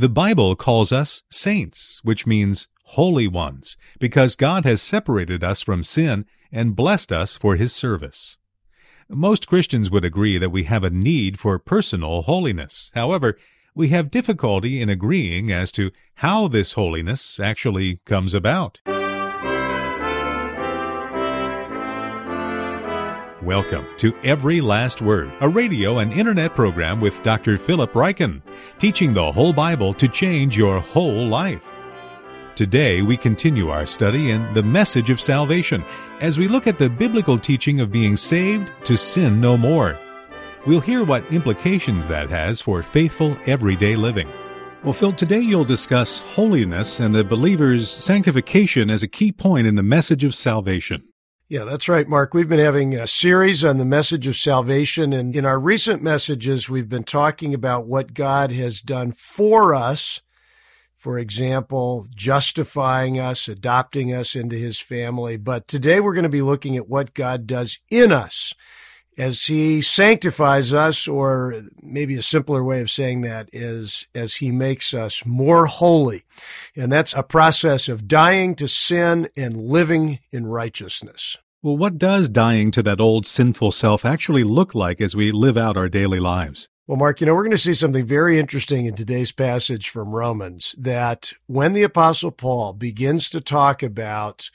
The Bible calls us saints, which means holy ones, because God has separated us from sin and blessed us for His service. Most Christians would agree that we have a need for personal holiness. However, we have difficulty in agreeing as to how this holiness actually comes about. Welcome to Every Last Word, a radio and internet program with Dr. Philip Ryken, teaching the whole Bible to change your whole life. Today, we continue our study in the message of salvation as we look at the biblical teaching of being saved to sin no more. We'll hear what implications that has for faithful everyday living. Well, Phil, today you'll discuss holiness and the believer's sanctification as a key point in the message of salvation. Yeah, that's right, Mark. We've been having a series on the message of salvation. And in our recent messages, we've been talking about what God has done for us. For example, justifying us, adopting us into his family. But today we're going to be looking at what God does in us as he sanctifies us, or maybe a simpler way of saying that is as he makes us more holy. And that's a process of dying to sin and living in righteousness. Well, what does dying to that old sinful self actually look like as we live out our daily lives? Well, Mark, you know, we're going to see something very interesting in today's passage from Romans that when the Apostle Paul begins to talk about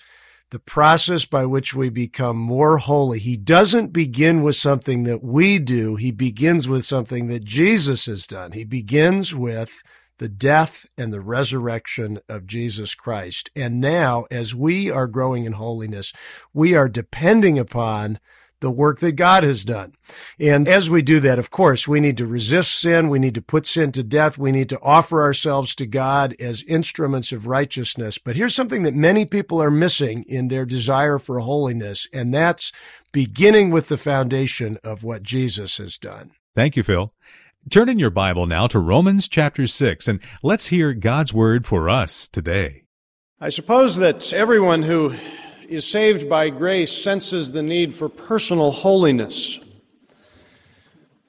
the process by which we become more holy. He doesn't begin with something that we do. He begins with something that Jesus has done. He begins with the death and the resurrection of Jesus Christ. And now, as we are growing in holiness, we are depending upon the work that God has done. And as we do that, of course, we need to resist sin. We need to put sin to death. We need to offer ourselves to God as instruments of righteousness. But here's something that many people are missing in their desire for holiness, and that's beginning with the foundation of what Jesus has done. Thank you, Phil. Turn in your Bible now to Romans chapter 6, and let's hear God's word for us today. I suppose that everyone who is saved by grace senses the need for personal holiness.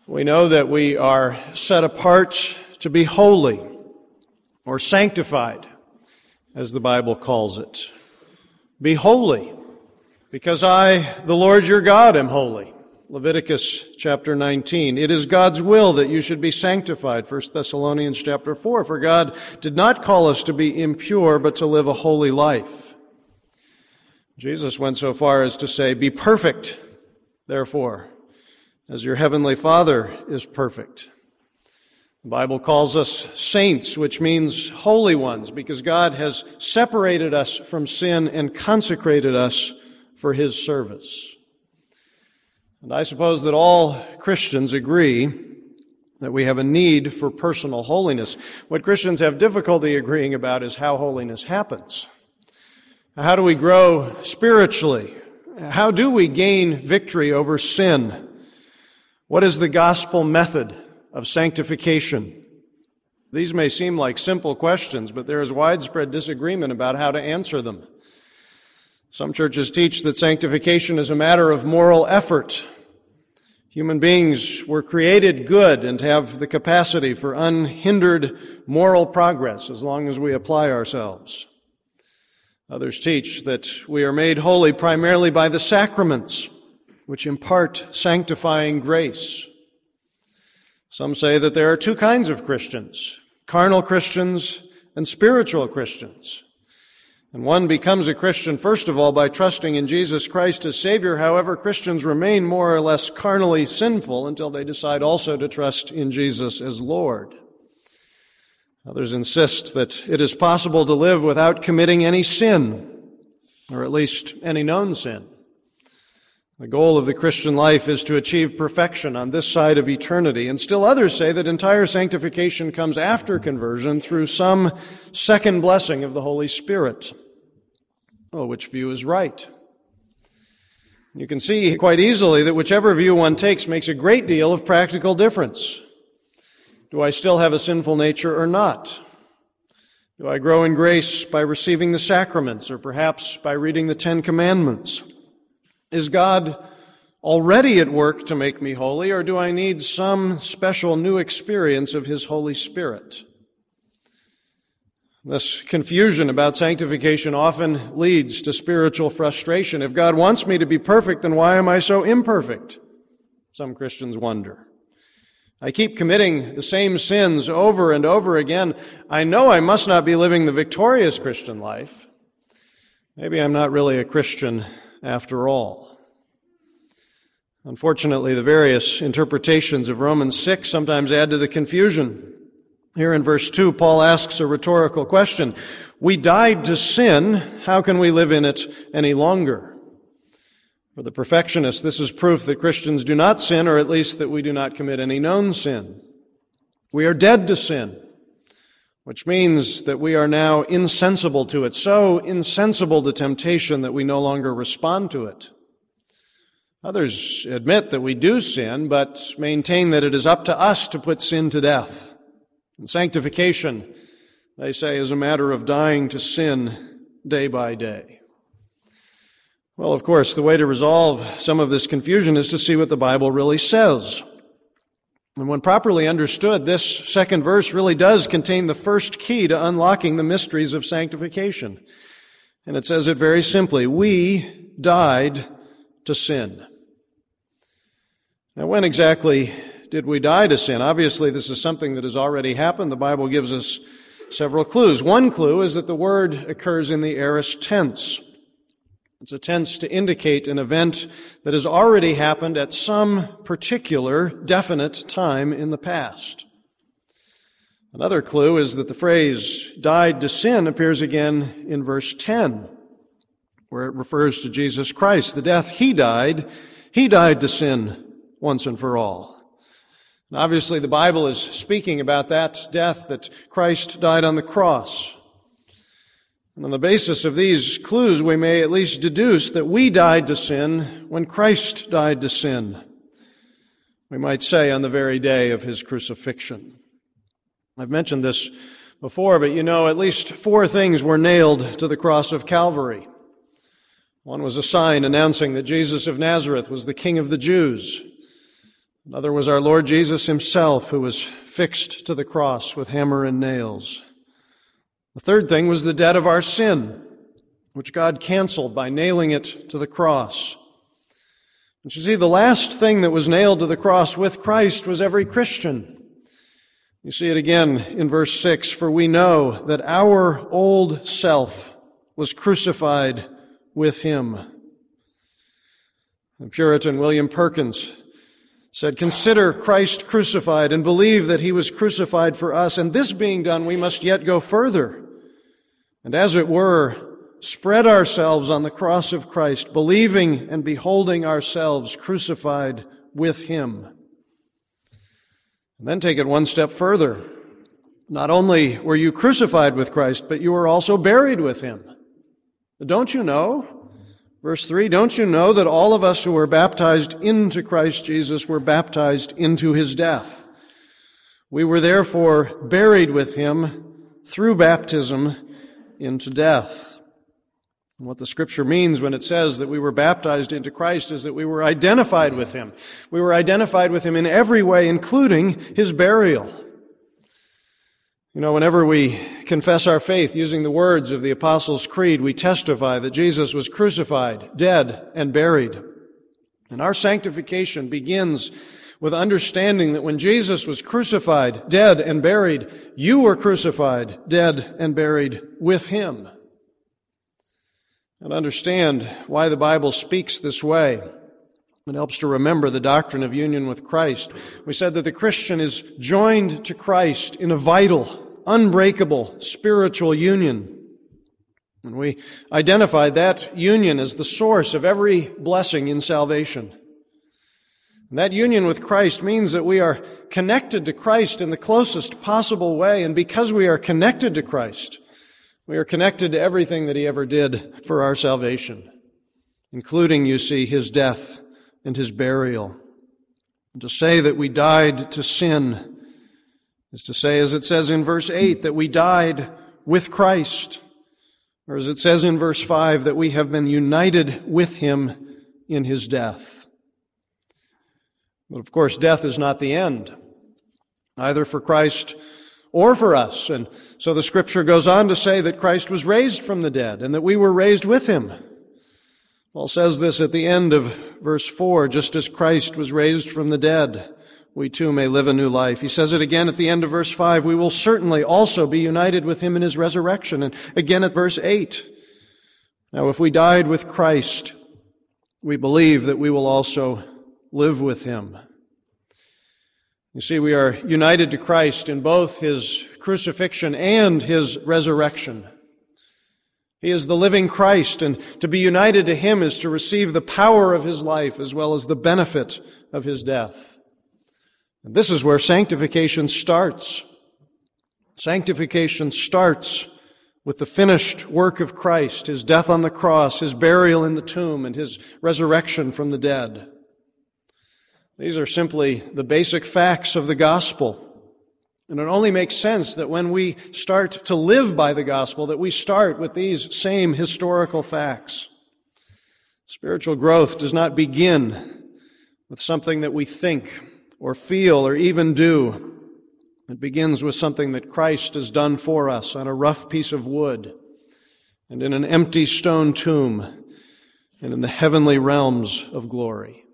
We know that we are set apart to be holy or sanctified, as the Bible calls it. Be holy, because I, the Lord your God, am holy. Leviticus chapter 19. It is God's will that you should be sanctified. 1 Thessalonians chapter 4. For God did not call us to be impure, but to live a holy life. Jesus went so far as to say, Be perfect, therefore, as your heavenly Father is perfect. The Bible calls us saints, which means holy ones, because God has separated us from sin and consecrated us for His service. And I suppose that all Christians agree that we have a need for personal holiness. What Christians have difficulty agreeing about is how holiness happens. How do we grow spiritually? How do we gain victory over sin? What is the gospel method of sanctification? These may seem like simple questions, but there is widespread disagreement about how to answer them. Some churches teach that sanctification is a matter of moral effort. Human beings were created good and have the capacity for unhindered moral progress as long as we apply ourselves. Others teach that we are made holy primarily by the sacraments, which impart sanctifying grace. Some say that there are two kinds of Christians carnal Christians and spiritual Christians. And one becomes a Christian, first of all, by trusting in Jesus Christ as Savior. However, Christians remain more or less carnally sinful until they decide also to trust in Jesus as Lord. Others insist that it is possible to live without committing any sin, or at least any known sin. The goal of the Christian life is to achieve perfection on this side of eternity. And still others say that entire sanctification comes after conversion through some second blessing of the Holy Spirit. Well, which view is right? You can see quite easily that whichever view one takes makes a great deal of practical difference. Do I still have a sinful nature or not? Do I grow in grace by receiving the sacraments or perhaps by reading the Ten Commandments? Is God already at work to make me holy or do I need some special new experience of His Holy Spirit? This confusion about sanctification often leads to spiritual frustration. If God wants me to be perfect, then why am I so imperfect? Some Christians wonder. I keep committing the same sins over and over again. I know I must not be living the victorious Christian life. Maybe I'm not really a Christian after all. Unfortunately, the various interpretations of Romans 6 sometimes add to the confusion. Here in verse 2, Paul asks a rhetorical question. We died to sin. How can we live in it any longer? For the perfectionist, this is proof that Christians do not sin, or at least that we do not commit any known sin. We are dead to sin, which means that we are now insensible to it, so insensible to temptation that we no longer respond to it. Others admit that we do sin, but maintain that it is up to us to put sin to death. And sanctification, they say, is a matter of dying to sin day by day. Well, of course, the way to resolve some of this confusion is to see what the Bible really says. And when properly understood, this second verse really does contain the first key to unlocking the mysteries of sanctification. And it says it very simply, we died to sin. Now, when exactly did we die to sin? Obviously, this is something that has already happened. The Bible gives us several clues. One clue is that the word occurs in the aorist tense. It's a tense to indicate an event that has already happened at some particular definite time in the past. Another clue is that the phrase died to sin appears again in verse 10, where it refers to Jesus Christ. The death he died, he died to sin once and for all. And obviously, the Bible is speaking about that death that Christ died on the cross. And on the basis of these clues, we may at least deduce that we died to sin when Christ died to sin. We might say on the very day of his crucifixion. I've mentioned this before, but you know, at least four things were nailed to the cross of Calvary. One was a sign announcing that Jesus of Nazareth was the King of the Jews. Another was our Lord Jesus himself, who was fixed to the cross with hammer and nails. The third thing was the debt of our sin, which God canceled by nailing it to the cross. And you see, the last thing that was nailed to the cross with Christ was every Christian. You see it again in verse 6 For we know that our old self was crucified with him. The Puritan William Perkins said, Consider Christ crucified and believe that he was crucified for us. And this being done, we must yet go further. And as it were, spread ourselves on the cross of Christ, believing and beholding ourselves crucified with him. And then take it one step further. Not only were you crucified with Christ, but you were also buried with him. Don't you know Verse 3 Don't you know that all of us who were baptized into Christ Jesus were baptized into his death? We were therefore buried with him through baptism into death. What the scripture means when it says that we were baptized into Christ is that we were identified with him. We were identified with him in every way, including his burial. You know, whenever we confess our faith using the words of the Apostles' Creed, we testify that Jesus was crucified, dead, and buried. And our sanctification begins with understanding that when Jesus was crucified, dead, and buried, you were crucified, dead, and buried with him. And understand why the Bible speaks this way. It helps to remember the doctrine of union with Christ. We said that the Christian is joined to Christ in a vital, unbreakable spiritual union. And we identify that union as the source of every blessing in salvation. And that union with Christ means that we are connected to Christ in the closest possible way. And because we are connected to Christ, we are connected to everything that He ever did for our salvation, including, you see, His death and His burial. And to say that we died to sin is to say, as it says in verse 8, that we died with Christ, or as it says in verse 5, that we have been united with him in his death. But of course, death is not the end, either for Christ or for us. And so the scripture goes on to say that Christ was raised from the dead and that we were raised with him. Paul says this at the end of verse 4, just as Christ was raised from the dead, we too may live a new life. He says it again at the end of verse 5, we will certainly also be united with him in his resurrection. And again at verse 8, now if we died with Christ, we believe that we will also live with him. You see, we are united to Christ in both his crucifixion and his resurrection. He is the living Christ, and to be united to Him is to receive the power of His life as well as the benefit of His death. And this is where sanctification starts. Sanctification starts with the finished work of Christ, His death on the cross, His burial in the tomb, and His resurrection from the dead. These are simply the basic facts of the gospel. And it only makes sense that when we start to live by the gospel, that we start with these same historical facts. Spiritual growth does not begin with something that we think or feel or even do. It begins with something that Christ has done for us on a rough piece of wood and in an empty stone tomb and in the heavenly realms of glory.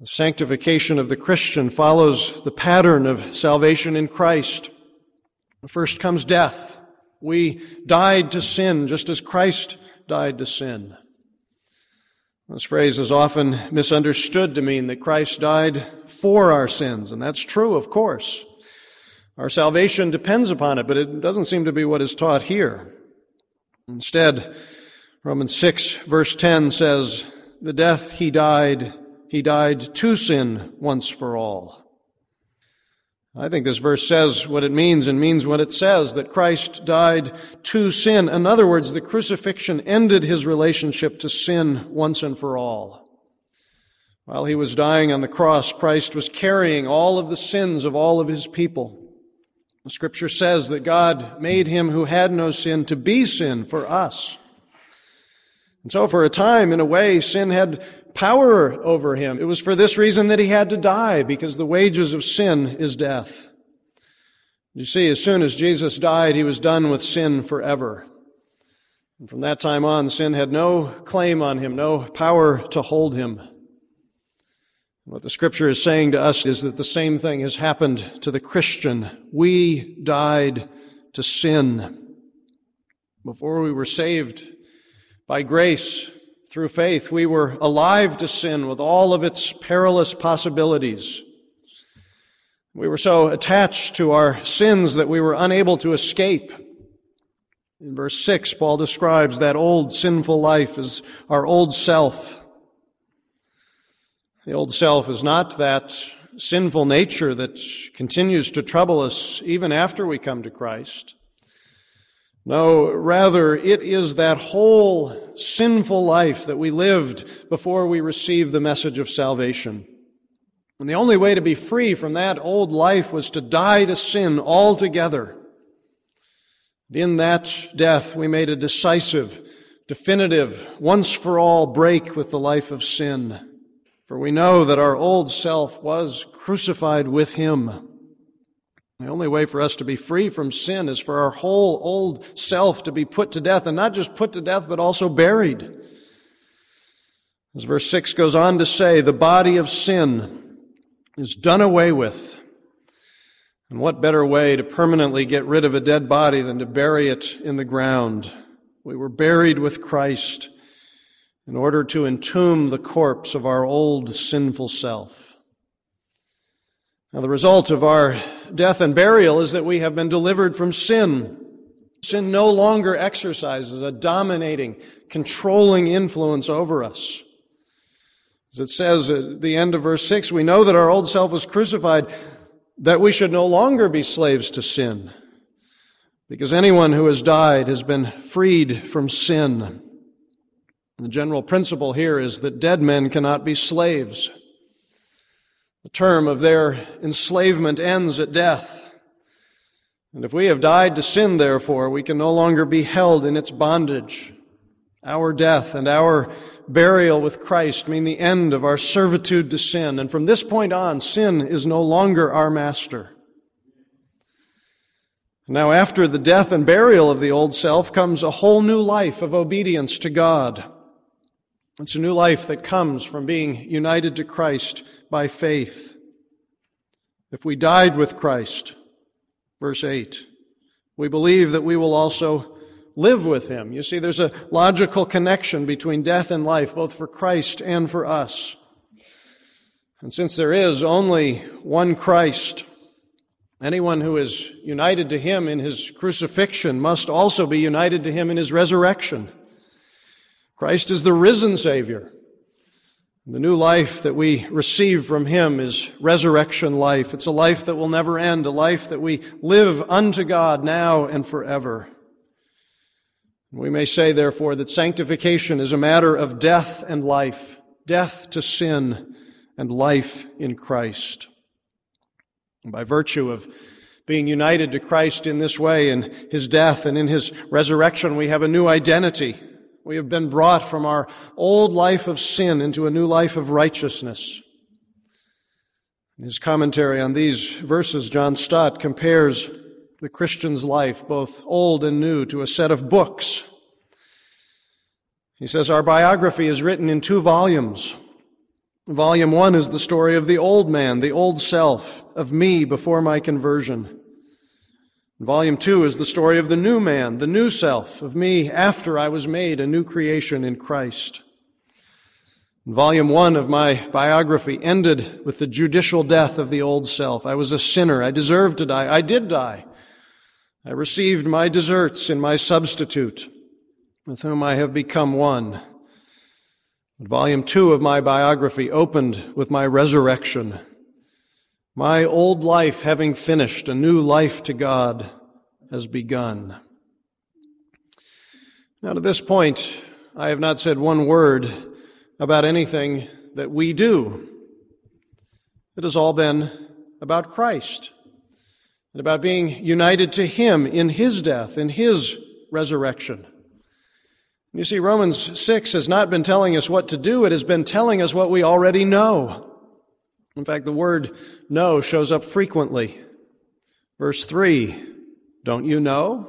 The sanctification of the Christian follows the pattern of salvation in Christ. First comes death. We died to sin just as Christ died to sin. This phrase is often misunderstood to mean that Christ died for our sins, and that's true, of course. Our salvation depends upon it, but it doesn't seem to be what is taught here. Instead, Romans 6 verse 10 says, the death he died he died to sin once for all. I think this verse says what it means and means what it says, that Christ died to sin. In other words, the crucifixion ended his relationship to sin once and for all. While he was dying on the cross, Christ was carrying all of the sins of all of his people. The scripture says that God made him who had no sin to be sin for us. And so for a time, in a way, sin had power over him. It was for this reason that he had to die, because the wages of sin is death. You see, as soon as Jesus died, he was done with sin forever. And from that time on, sin had no claim on him, no power to hold him. What the scripture is saying to us is that the same thing has happened to the Christian. We died to sin. Before we were saved by grace, through faith, we were alive to sin with all of its perilous possibilities. We were so attached to our sins that we were unable to escape. In verse 6, Paul describes that old sinful life as our old self. The old self is not that sinful nature that continues to trouble us even after we come to Christ. No, rather, it is that whole sinful life that we lived before we received the message of salvation. And the only way to be free from that old life was to die to sin altogether. In that death, we made a decisive, definitive, once for all break with the life of sin. For we know that our old self was crucified with him. The only way for us to be free from sin is for our whole old self to be put to death, and not just put to death, but also buried. As verse 6 goes on to say, the body of sin is done away with. And what better way to permanently get rid of a dead body than to bury it in the ground? We were buried with Christ in order to entomb the corpse of our old sinful self. Now, the result of our death and burial is that we have been delivered from sin. Sin no longer exercises a dominating, controlling influence over us. As it says at the end of verse 6, we know that our old self was crucified, that we should no longer be slaves to sin. Because anyone who has died has been freed from sin. The general principle here is that dead men cannot be slaves. The term of their enslavement ends at death. And if we have died to sin, therefore, we can no longer be held in its bondage. Our death and our burial with Christ mean the end of our servitude to sin. And from this point on, sin is no longer our master. Now, after the death and burial of the old self comes a whole new life of obedience to God. It's a new life that comes from being united to Christ by faith. If we died with Christ, verse 8, we believe that we will also live with him. You see, there's a logical connection between death and life, both for Christ and for us. And since there is only one Christ, Anyone who is united to him in his crucifixion must also be united to him in his resurrection. Christ is the risen Savior. The new life that we receive from him is resurrection life. It's a life that will never end, a life that we live unto God now and forever. We may say, therefore, that sanctification is a matter of death and life, death to sin and life in Christ. And by virtue of being united to Christ in this way, in His death and in His resurrection, we have a new identity. We have been brought from our old life of sin into a new life of righteousness. In his commentary on these verses, John Stott compares the Christian's life, both old and new, to a set of books. He says, Our biography is written in two volumes. Volume one is the story of the old man, the old self, of me before my conversion. Volume two is the story of the new man, the new self, of me after I was made a new creation in Christ. Volume one of my biography ended with the judicial death of the old self. I was a sinner. I deserved to die. I did die. I received my deserts in my substitute, with whom I have become one. Volume two of my biography opened with my resurrection. My old life having finished, a new life to God has begun. Now, to this point, I have not said one word about anything that we do. It has all been about Christ and about being united to Him in His death, in His resurrection. You see, Romans 6 has not been telling us what to do, it has been telling us what we already know. In fact, the word know shows up frequently. Verse 3, don't you know?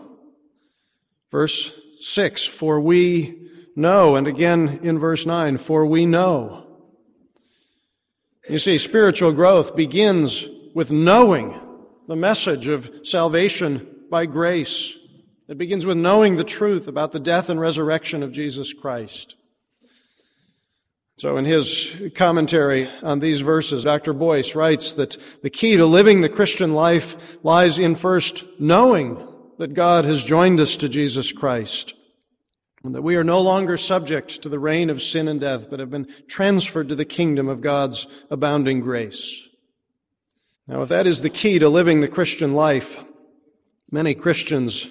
Verse 6, for we know. And again in verse 9, for we know. You see, spiritual growth begins with knowing the message of salvation by grace. It begins with knowing the truth about the death and resurrection of Jesus Christ. So in his commentary on these verses, Dr. Boice writes that the key to living the Christian life lies in first knowing that God has joined us to Jesus Christ and that we are no longer subject to the reign of sin and death, but have been transferred to the kingdom of God's abounding grace. Now, if that is the key to living the Christian life, many Christians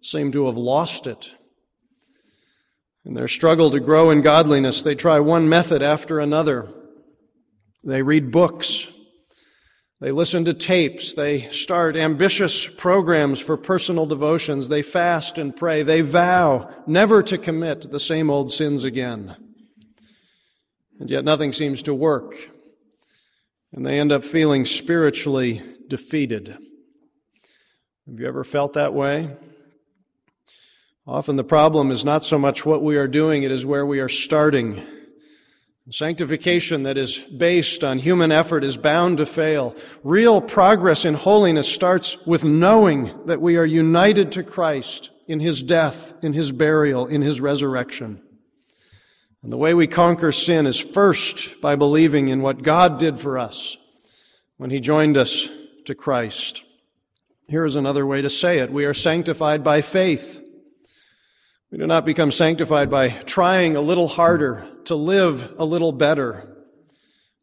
seem to have lost it. In their struggle to grow in godliness, they try one method after another. They read books. They listen to tapes. They start ambitious programs for personal devotions. They fast and pray. They vow never to commit the same old sins again. And yet nothing seems to work. And they end up feeling spiritually defeated. Have you ever felt that way? Often the problem is not so much what we are doing, it is where we are starting. Sanctification that is based on human effort is bound to fail. Real progress in holiness starts with knowing that we are united to Christ in His death, in His burial, in His resurrection. And the way we conquer sin is first by believing in what God did for us when He joined us to Christ. Here is another way to say it. We are sanctified by faith. We do not become sanctified by trying a little harder to live a little better.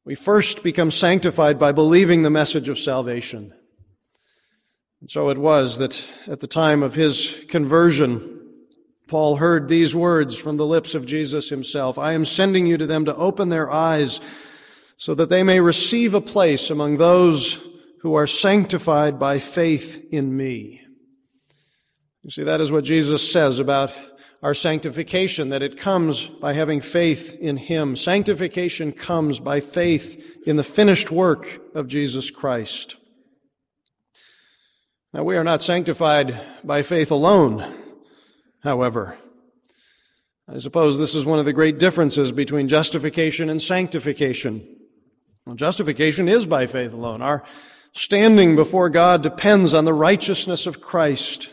We first become sanctified by believing the message of salvation. And so it was that at the time of his conversion, Paul heard these words from the lips of Jesus himself I am sending you to them to open their eyes so that they may receive a place among those who are sanctified by faith in me. You see, that is what Jesus says about our sanctification, that it comes by having faith in Him. Sanctification comes by faith in the finished work of Jesus Christ. Now, we are not sanctified by faith alone, however. I suppose this is one of the great differences between justification and sanctification. Well, justification is by faith alone. Our standing before God depends on the righteousness of Christ,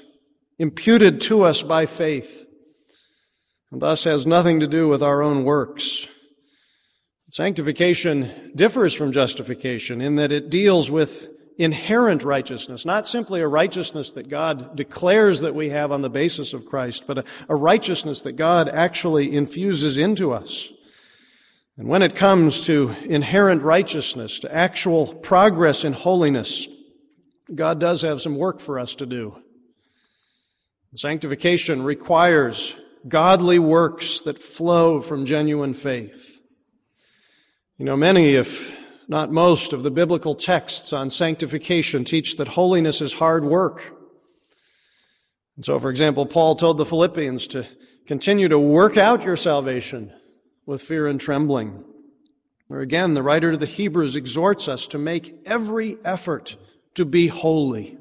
imputed to us by faith, and thus has nothing to do with our own works. Sanctification differs from justification in that it deals with inherent righteousness, not simply a righteousness that God declares that we have on the basis of Christ, but a, a, righteousness that God actually infuses into us. And when it comes to inherent righteousness, to actual progress in holiness, God does have some work for us to do. Sanctification requires godly works that flow from genuine faith. You know, many, if not most, of the biblical texts on sanctification teach that holiness is hard work. And so, for example, Paul told the Philippians to continue to work out your salvation with fear and trembling. Or again, the writer to the Hebrews exhorts us to make every effort to be holy.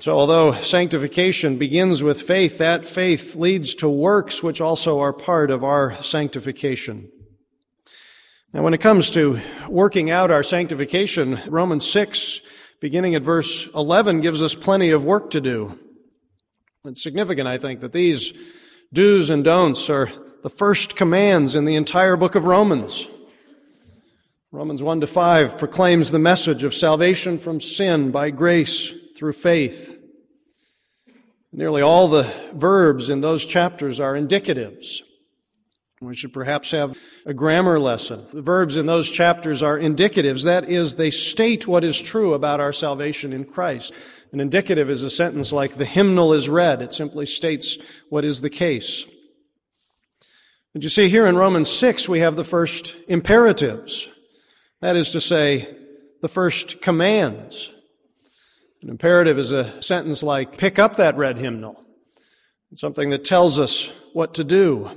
So although sanctification begins with faith, that faith leads to works which also are part of our sanctification. Now when it comes to working out our sanctification, Romans 6, beginning at verse 11, gives us plenty of work to do. It's significant, I think, that these do's and don'ts are the first commands in the entire book of Romans. Romans 1 to 5 proclaims the message of salvation from sin by grace through faith. Nearly all the verbs in those chapters are indicatives. We should perhaps have a grammar lesson. The verbs in those chapters are indicatives. That is, they state what is true about our salvation in Christ. An indicative is a sentence like, the hymnal is read. It simply states what is the case. But you see, here in Romans 6, we have the first imperatives. That is to say, the first commands. An imperative is a sentence like, pick up that red hymnal. It's something that tells us what to do.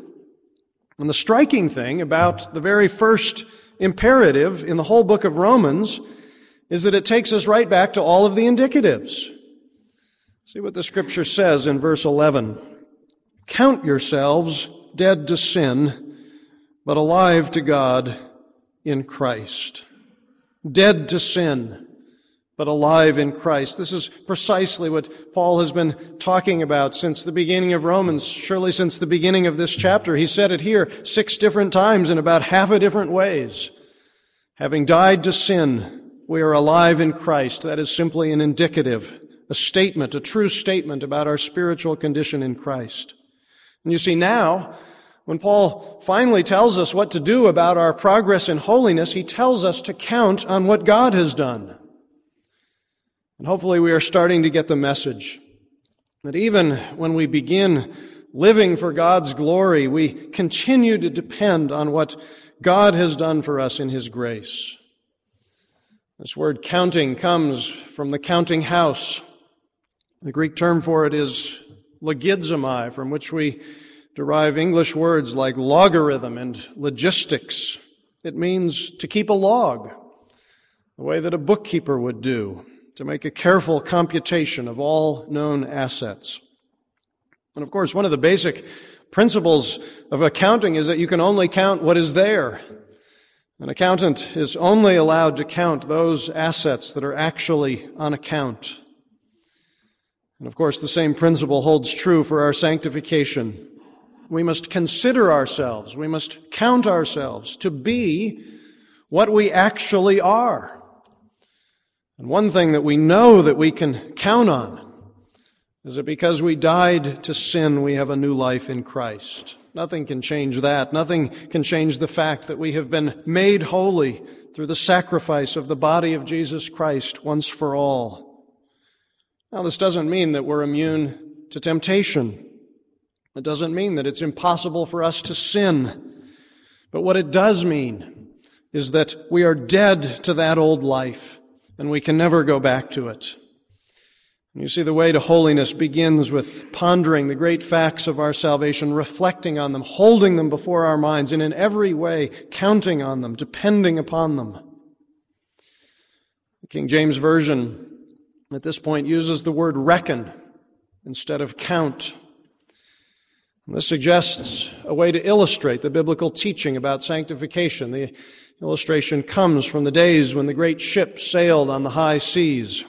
And the striking thing about the very first imperative in the whole book of Romans is that it takes us right back to all of the indicatives. See what the scripture says in verse 11. Count yourselves dead to sin, but alive to God in Christ. Dead to sin but alive in Christ. This is precisely what Paul has been talking about since the beginning of Romans, surely since the beginning of this chapter. He said it here six different times in about half a different ways. Having died to sin, we are alive in Christ. That is simply an indicative, a statement, a true statement about our spiritual condition in Christ. And you see now, when Paul finally tells us what to do about our progress in holiness, he tells us to count on what God has done. And hopefully we are starting to get the message that even when we begin living for God's glory, we continue to depend on what God has done for us in His grace. This word counting comes from the counting house. The Greek term for it is logizomai, from which we derive English words like logarithm and logistics. It means to keep a log, the way that a bookkeeper would do to make a careful computation of all known assets. And of course, one of the basic principles of accounting is that you can only count what is there. An accountant is only allowed to count those assets that are actually on account. And of course, the same principle holds true for our sanctification. We must consider ourselves, we must count ourselves to be what we actually are. And one thing that we know that we can count on is that because we died to sin, we have a new life in Christ. Nothing can change that. Nothing can change the fact that we have been made holy through the sacrifice of the body of Jesus Christ once for all. Now, this doesn't mean that we're immune to temptation. It doesn't mean that it's impossible for us to sin. But what it does mean is that we are dead to that old life and we can never go back to it. You see, the way to holiness begins with pondering the great facts of our salvation, reflecting on them, holding them before our minds, and in every way counting on them, depending upon them. The King James Version at this point uses the word reckon instead of count. This suggests a way to illustrate the biblical teaching about sanctification. The illustration comes from the days when the great ships sailed on the high seas.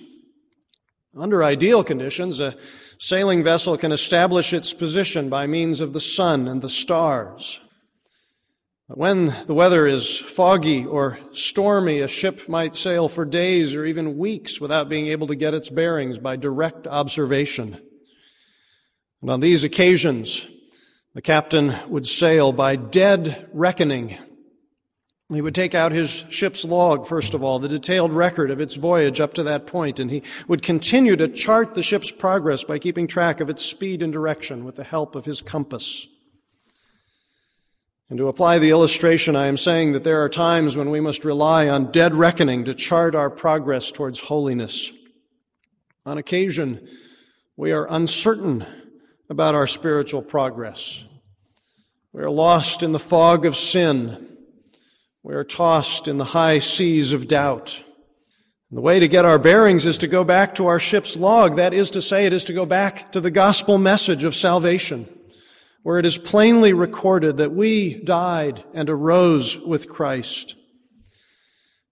Under ideal conditions, a sailing vessel can establish its position by means of the sun and the stars. But when the weather is foggy or stormy, a ship might sail for days or even weeks without being able to get its bearings by direct observation. And on these occasions, the captain would sail by dead reckoning. He would take out his ship's log, first of all, the detailed record of its voyage up to that point, and he would continue to chart the ship's progress by keeping track of its speed and direction with the help of his compass. And to apply the illustration, I am saying that there are times when we must rely on dead reckoning to chart our progress towards holiness. On occasion, we are uncertain about our spiritual progress. We are lost in the fog of sin. We are tossed in the high seas of doubt. And the way to get our bearings is to go back to our ship's log. That is to say, it is to go back to the gospel message of salvation, where it is plainly recorded that we died and arose with Christ.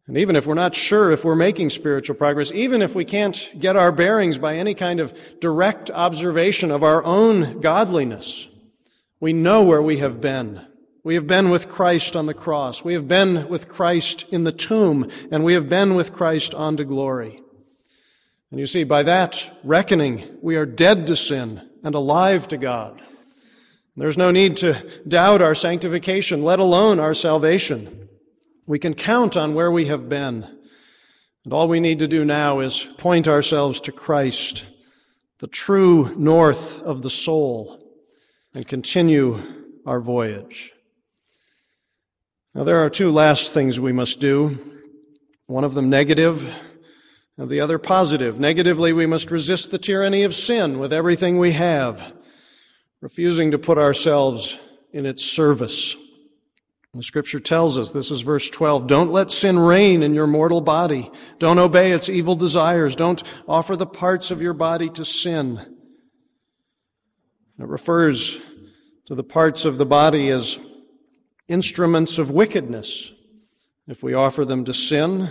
And even if we're not sure if we're making spiritual progress, even if we can't get our bearings by any kind of direct observation of our own godliness, we know where we have been. We have been with Christ on the cross. We have been with Christ in the tomb, and we have been with Christ on to glory. And you see, by that reckoning, we are dead to sin and alive to God. There's no need to doubt our sanctification, let alone our salvation. We can count on where we have been. And all we need to do now is point ourselves to Christ, the true north of the soul, and continue our voyage. Now, there are two last things we must do one of them negative, and the other positive. Negatively, we must resist the tyranny of sin with everything we have, refusing to put ourselves in its service. The scripture tells us, this is verse 12, don't let sin reign in your mortal body. Don't obey its evil desires. Don't offer the parts of your body to sin. It refers to the parts of the body as instruments of wickedness. If we offer them to sin,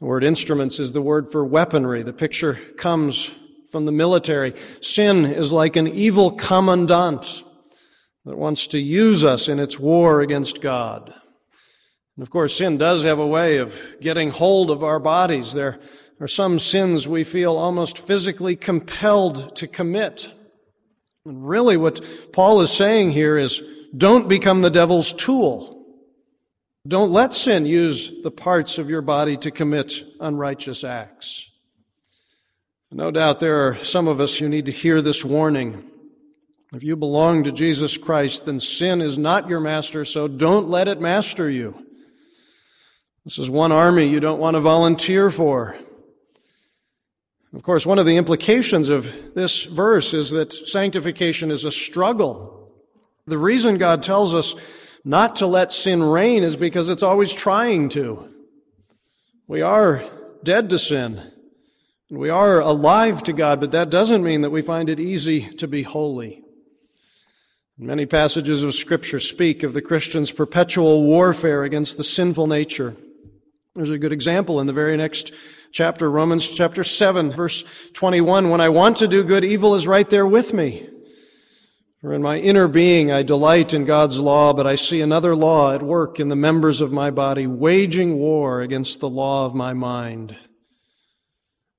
the word instruments is the word for weaponry. The picture comes from the military. Sin is like an evil commandant that wants to use us in its war against God. And of course, sin does have a way of getting hold of our bodies. There are some sins we feel almost physically compelled to commit. And really what Paul is saying here is don't become the devil's tool. Don't let sin use the parts of your body to commit unrighteous acts. No doubt there are some of us who need to hear this warning. If you belong to Jesus Christ, then sin is not your master, so don't let it master you. This is one army you don't want to volunteer for. Of course, one of the implications of this verse is that sanctification is a struggle. The reason God tells us not to let sin reign is because it's always trying to. We are dead to sin. We are alive to God, but that doesn't mean that we find it easy to be holy. Many passages of Scripture speak of the Christian's perpetual warfare against the sinful nature. There's a good example in the very next chapter, Romans chapter 7, verse 21. When I want to do good, evil is right there with me. For in my inner being I delight in God's law, but I see another law at work in the members of my body, waging war against the law of my mind.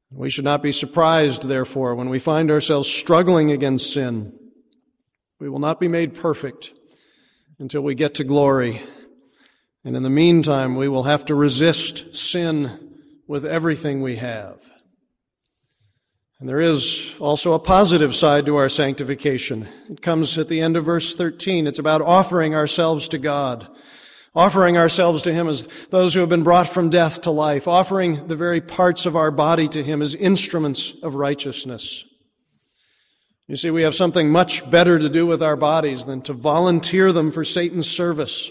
We should not be surprised, therefore, when we find ourselves struggling against sin. We will not be made perfect until we get to glory. And in the meantime, we will have to resist sin with everything we have. And there is also a positive side to our sanctification. It comes at the end of verse 13. It's about offering ourselves to God. Offering ourselves to Him as those who have been brought from death to life. Offering the very parts of our body to Him as instruments of righteousness. You see, we have something much better to do with our bodies than to volunteer them for Satan's service.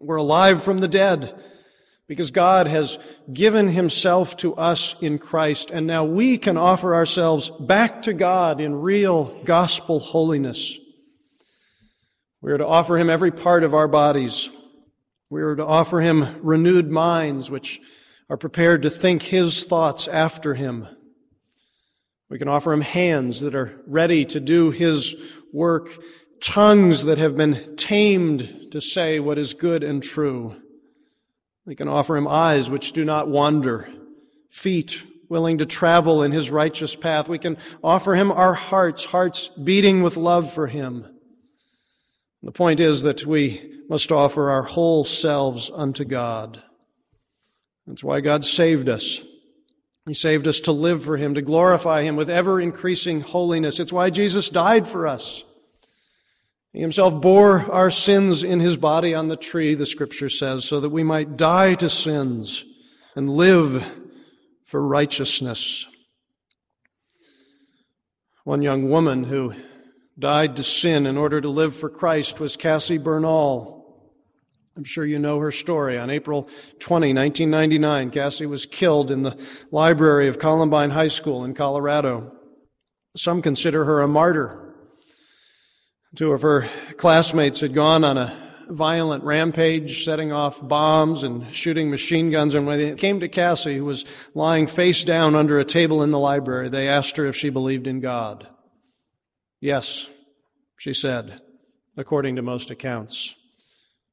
We're alive from the dead. because God has given himself to us in Christ, and now we can offer ourselves back to God in real gospel holiness. We are to offer him every part of our bodies. We are to offer him renewed minds, which are prepared to think his thoughts after him. We can offer him hands that are ready to do his work, tongues that have been tamed to say what is good and true. We can offer him eyes which do not wander, feet willing to travel in his righteous path. We can offer him our hearts, hearts beating with love for him. The point is that we must offer our whole selves unto God. That's why God saved us. He saved us to live for Him, to glorify Him with ever increasing holiness. It's why Jesus died for us. He himself bore our sins in his body on the tree, the scripture says, so that we might die to sins and live for righteousness. One young woman who died to sin in order to live for Christ was Cassie Bernall. I'm sure you know her story. On April 20, 1999, Cassie was killed in the library of Columbine High School in Colorado. Some consider her a martyr. Two of her classmates had gone on a violent rampage, setting off bombs and shooting machine guns. And when they came to Cassie, who was lying face down under a table in the library, they asked her if she believed in God. Yes, she said, according to most accounts.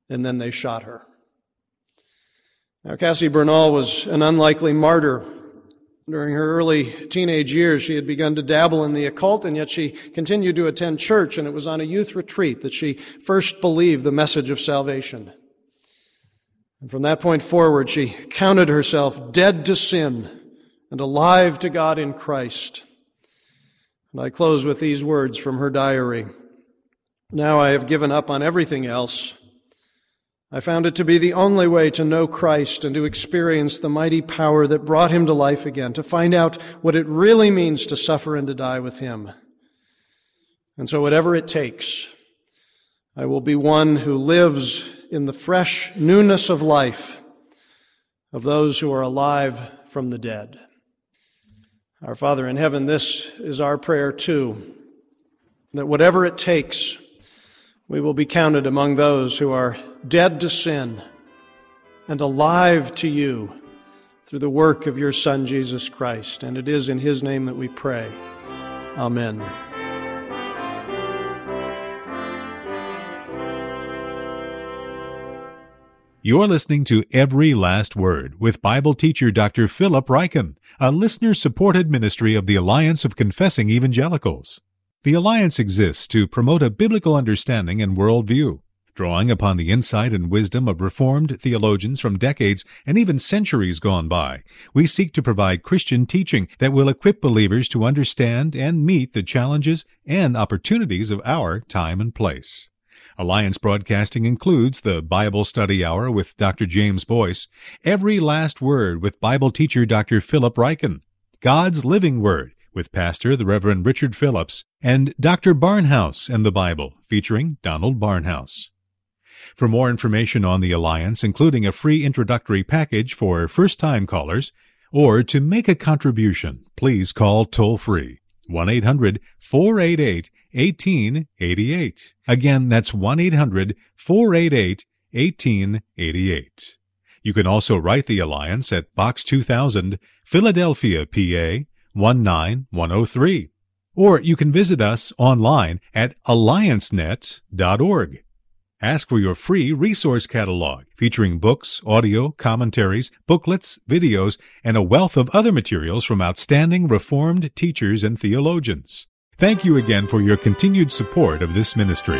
And then they shot her. Now, Cassie Bernall was an unlikely martyr during her early teenage years, she had begun to dabble in the occult, and yet she continued to attend church, and it was on a youth retreat that she first believed the message of salvation. And from that point forward, she counted herself dead to sin and alive to God in Christ. And I close with these words from her diary. Now I have given up on everything else I found it to be the only way to know Christ and to experience the mighty power that brought him to life again, to find out what it really means to suffer and to die with him. And so, whatever it takes, I will be one who lives in the fresh newness of life of those who are alive from the dead. Our Father in heaven, this is our prayer too, that whatever it takes, we will be counted among those who are dead to sin and alive to you through the work of your Son, Jesus Christ. And it is in His name that we pray. Amen. You're listening to Every Last Word with Bible teacher Dr. Philip Ryken, a listener supported ministry of the Alliance of Confessing Evangelicals. The Alliance exists to promote a biblical understanding and worldview, drawing upon the insight and wisdom of Reformed theologians from decades and even centuries gone by. We seek to provide Christian teaching that will equip believers to understand and meet the challenges and opportunities of our time and place. Alliance Broadcasting includes the Bible Study Hour with Dr. James Boice, Every Last Word with Bible teacher Dr. Philip Ryken, God's Living Word, with Pastor the Reverend Richard Phillips and Dr. Barnhouse and the Bible, featuring Donald Barnhouse. For more information on the Alliance, including a free introductory package for first time callers, or to make a contribution, please call toll free 1 800 488 1888. Again, that's 1 800 488 1888. You can also write the Alliance at Box 2000, Philadelphia, PA 19103. Or you can visit us online at alliancenet.org. Ask for your free resource catalog featuring books, audio, commentaries, booklets, videos, and a wealth of other materials from outstanding Reformed teachers and theologians. Thank you again for your continued support of this ministry.